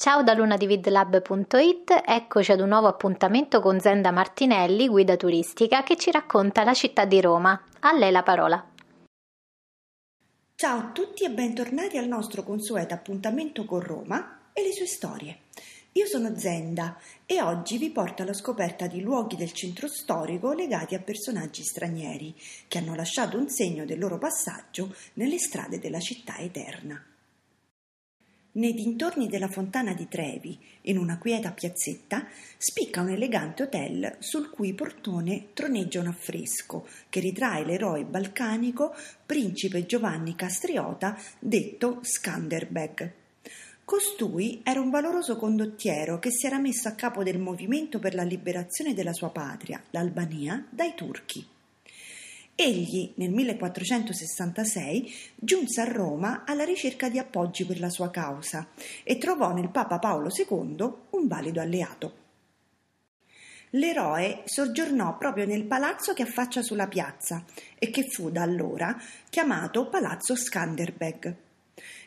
Ciao da lunadividlab.it, eccoci ad un nuovo appuntamento con Zenda Martinelli, guida turistica, che ci racconta la città di Roma. A lei la parola. Ciao a tutti e bentornati al nostro consueto appuntamento con Roma e le sue storie. Io sono Zenda e oggi vi porto alla scoperta di luoghi del centro storico legati a personaggi stranieri che hanno lasciato un segno del loro passaggio nelle strade della città eterna. Nei dintorni della fontana di Trevi, in una quieta piazzetta, spicca un elegante hotel sul cui portone troneggia un affresco che ritrae l'eroe balcanico principe Giovanni Castriota, detto Skanderbeg. Costui era un valoroso condottiero che si era messo a capo del movimento per la liberazione della sua patria, l'Albania, dai turchi. Egli nel 1466 giunse a Roma alla ricerca di appoggi per la sua causa e trovò nel Papa Paolo II un valido alleato. L'eroe soggiornò proprio nel palazzo che affaccia sulla piazza e che fu da allora chiamato Palazzo Skanderbeg.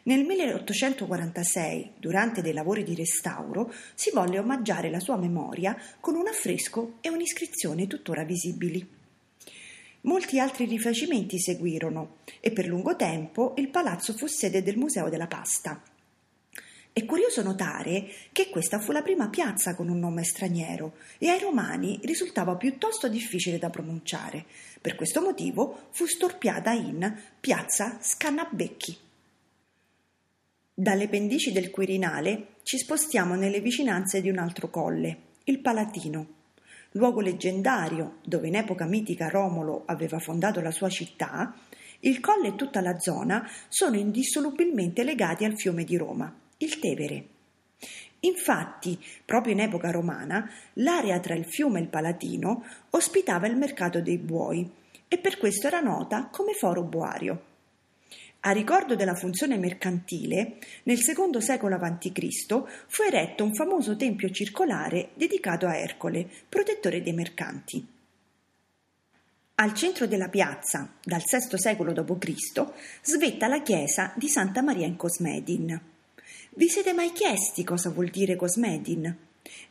Nel 1846, durante dei lavori di restauro, si volle omaggiare la sua memoria con un affresco e un'iscrizione tuttora visibili. Molti altri rifacimenti seguirono e per lungo tempo il palazzo fu sede del Museo della Pasta. È curioso notare che questa fu la prima piazza con un nome straniero e ai romani risultava piuttosto difficile da pronunciare. Per questo motivo fu storpiata in Piazza Scannabecchi. Dalle pendici del Quirinale ci spostiamo nelle vicinanze di un altro colle, il Palatino luogo leggendario dove in epoca mitica Romolo aveva fondato la sua città, il colle e tutta la zona sono indissolubilmente legati al fiume di Roma, il Tevere. Infatti, proprio in epoca romana, l'area tra il fiume e il Palatino ospitava il mercato dei buoi e per questo era nota come Foro Boario. A ricordo della funzione mercantile, nel secondo secolo a.C. fu eretto un famoso tempio circolare dedicato a Ercole, protettore dei mercanti. Al centro della piazza, dal VI secolo d.C., svetta la chiesa di Santa Maria in Cosmedin. Vi siete mai chiesti cosa vuol dire Cosmedin?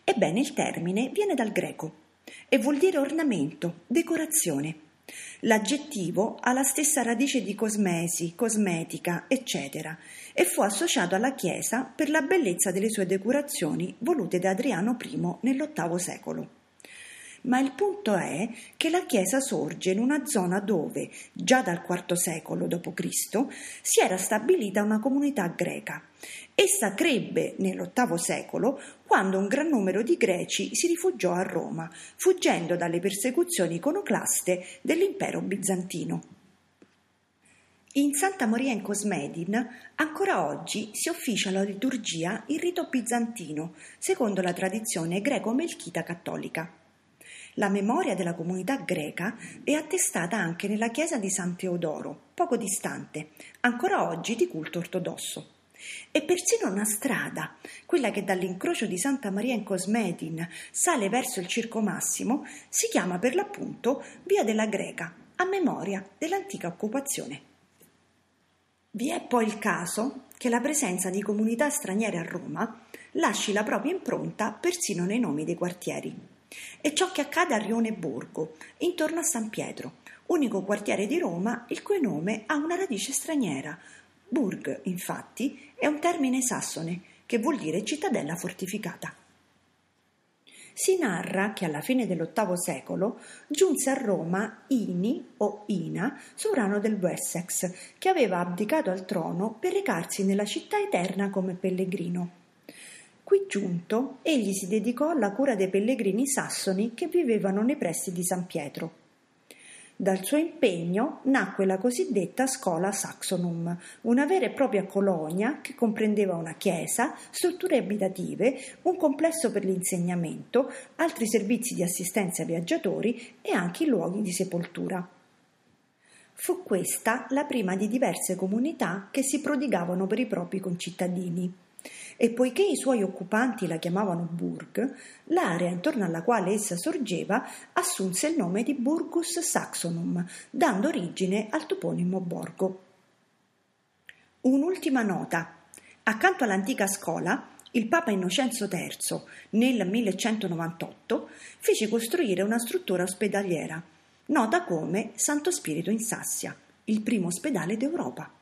Ebbene, il termine viene dal greco e vuol dire ornamento, decorazione. L'aggettivo ha la stessa radice di cosmesi, cosmetica, eccetera, e fu associato alla Chiesa per la bellezza delle sue decorazioni volute da Adriano I nell'VIII secolo. Ma il punto è che la Chiesa sorge in una zona dove, già dal IV secolo d.C., si era stabilita una comunità greca. Essa crebbe nell'VIII secolo quando un gran numero di greci si rifugiò a Roma, fuggendo dalle persecuzioni iconoclaste dell'impero bizantino. In Santa Maria in Cosmedin ancora oggi si officia la liturgia in rito bizantino, secondo la tradizione greco-melchita cattolica. La memoria della comunità greca è attestata anche nella chiesa di San Teodoro, poco distante, ancora oggi di culto ortodosso. E persino una strada, quella che dall'incrocio di Santa Maria in Cosmedin sale verso il Circo Massimo, si chiama per l'appunto Via della Greca, a memoria dell'antica occupazione. Vi è poi il caso che la presenza di comunità straniere a Roma lasci la propria impronta persino nei nomi dei quartieri. È ciò che accade a Rione Borgo, intorno a San Pietro, unico quartiere di Roma il cui nome ha una radice straniera. Burg, infatti, è un termine sassone che vuol dire cittadella fortificata. Si narra che alla fine dell'VIII secolo giunse a Roma Ini o Ina, sovrano del Wessex, che aveva abdicato al trono per recarsi nella città eterna come pellegrino. Qui giunto, egli si dedicò alla cura dei pellegrini sassoni che vivevano nei pressi di San Pietro. Dal suo impegno nacque la cosiddetta Scola Saxonum, una vera e propria colonia che comprendeva una chiesa, strutture abitative, un complesso per l'insegnamento, altri servizi di assistenza ai viaggiatori e anche luoghi di sepoltura. Fu questa la prima di diverse comunità che si prodigavano per i propri concittadini e poiché i suoi occupanti la chiamavano Burg, l'area intorno alla quale essa sorgeva assunse il nome di Burgus Saxonum, dando origine al toponimo borgo. Un'ultima nota. Accanto all'antica scuola il Papa Innocenzo III, nel 1198, fece costruire una struttura ospedaliera, nota come Santo Spirito in Sassia, il primo ospedale d'Europa.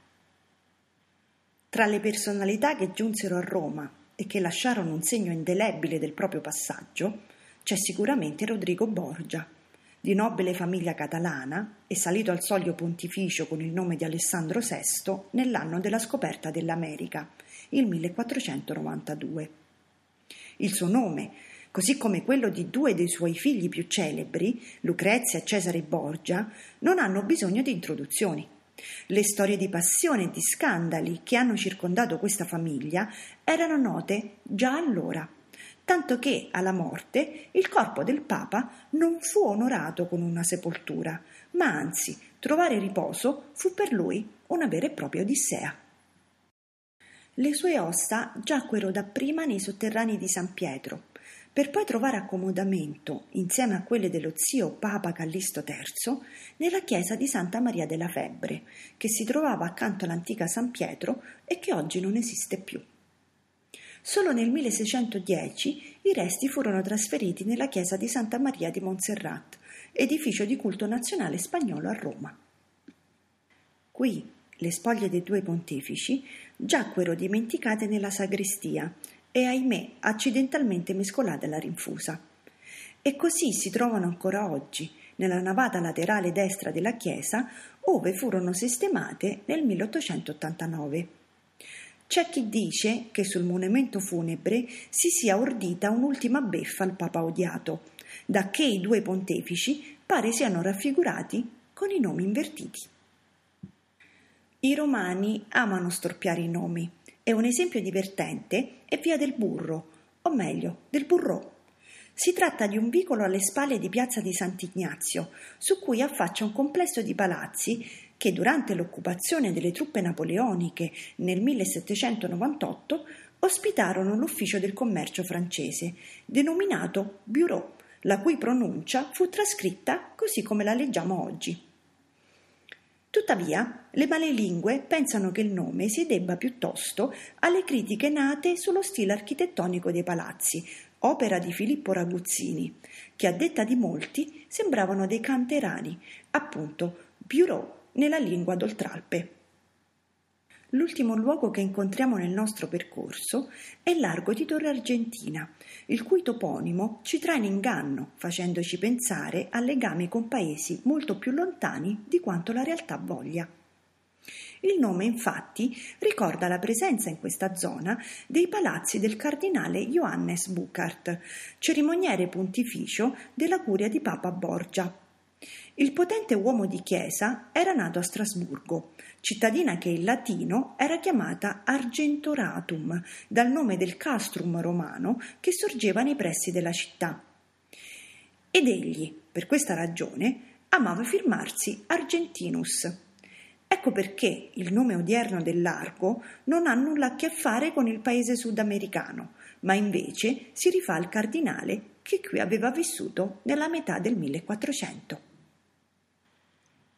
Tra le personalità che giunsero a Roma e che lasciarono un segno indelebile del proprio passaggio, c'è sicuramente Rodrigo Borgia, di nobile famiglia catalana e salito al soglio pontificio con il nome di Alessandro VI nell'anno della scoperta dell'America, il 1492. Il suo nome, così come quello di due dei suoi figli più celebri, Lucrezia e Cesare Borgia, non hanno bisogno di introduzioni. Le storie di passione e di scandali che hanno circondato questa famiglia erano note già allora tanto che alla morte il corpo del Papa non fu onorato con una sepoltura, ma anzi trovare riposo fu per lui una vera e propria odissea. Le sue ossa giacquero dapprima nei sotterranei di San Pietro, per poi trovare accomodamento, insieme a quelle dello zio Papa Callisto III, nella chiesa di Santa Maria della Febbre, che si trovava accanto all'antica San Pietro e che oggi non esiste più. Solo nel 1610 i resti furono trasferiti nella chiesa di Santa Maria di Montserrat, edificio di culto nazionale spagnolo a Roma. Qui le spoglie dei due pontefici giacquero dimenticate nella sagrestia e, ahimè, accidentalmente mescolate alla rinfusa. E così si trovano ancora oggi, nella navata laterale destra della chiesa, ove furono sistemate nel 1889. C'è chi dice che sul monumento funebre si sia ordita un'ultima beffa al Papa odiato, da che i due pontefici pare siano raffigurati con i nomi invertiti. I romani amano storpiare i nomi e un esempio divertente è Via del Burro, o meglio, del Burrò. Si tratta di un vicolo alle spalle di Piazza di Sant'Ignazio, su cui affaccia un complesso di palazzi che durante l'occupazione delle truppe napoleoniche nel 1798 ospitarono l'ufficio del commercio francese, denominato Bureau, la cui pronuncia fu trascritta così come la leggiamo oggi. Tuttavia, le malelingue pensano che il nome si debba piuttosto alle critiche nate sullo stile architettonico dei palazzi, opera di Filippo Raguzzini, che a detta di molti sembravano dei canterani, appunto Bureau nella lingua d'Oltralpe. L'ultimo luogo che incontriamo nel nostro percorso è l'argo di Torre Argentina, il cui toponimo ci trae in inganno, facendoci pensare a legami con paesi molto più lontani di quanto la realtà voglia. Il nome infatti ricorda la presenza in questa zona dei palazzi del cardinale Johannes Bucart, cerimoniere pontificio della curia di Papa Borgia. Il potente uomo di chiesa era nato a Strasburgo, cittadina che in latino era chiamata Argentoratum, dal nome del castrum romano che sorgeva nei pressi della città. Ed egli, per questa ragione, amava firmarsi Argentinus. Ecco perché il nome odierno del largo non ha nulla a che fare con il paese sudamericano, ma invece si rifà al cardinale che qui aveva vissuto nella metà del 1400.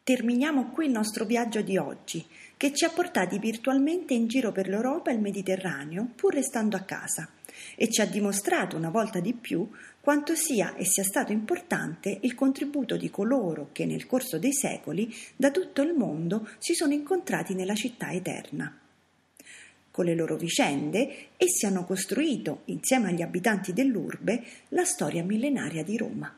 Terminiamo qui il nostro viaggio di oggi, che ci ha portati virtualmente in giro per l'Europa e il Mediterraneo, pur restando a casa, e ci ha dimostrato una volta di più quanto sia e sia stato importante il contributo di coloro che nel corso dei secoli da tutto il mondo si sono incontrati nella città eterna. Con le loro vicende, essi hanno costruito, insieme agli abitanti dell'urbe, la storia millenaria di Roma.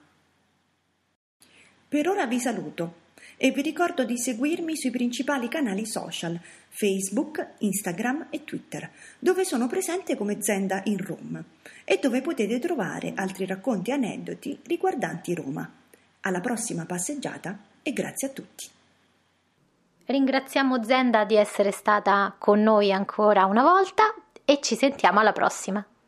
Per ora vi saluto e vi ricordo di seguirmi sui principali canali social Facebook, Instagram e Twitter, dove sono presente come Zenda in Rome e dove potete trovare altri racconti e aneddoti riguardanti Roma. Alla prossima passeggiata e grazie a tutti. Ringraziamo Zenda di essere stata con noi ancora una volta e ci sentiamo alla prossima.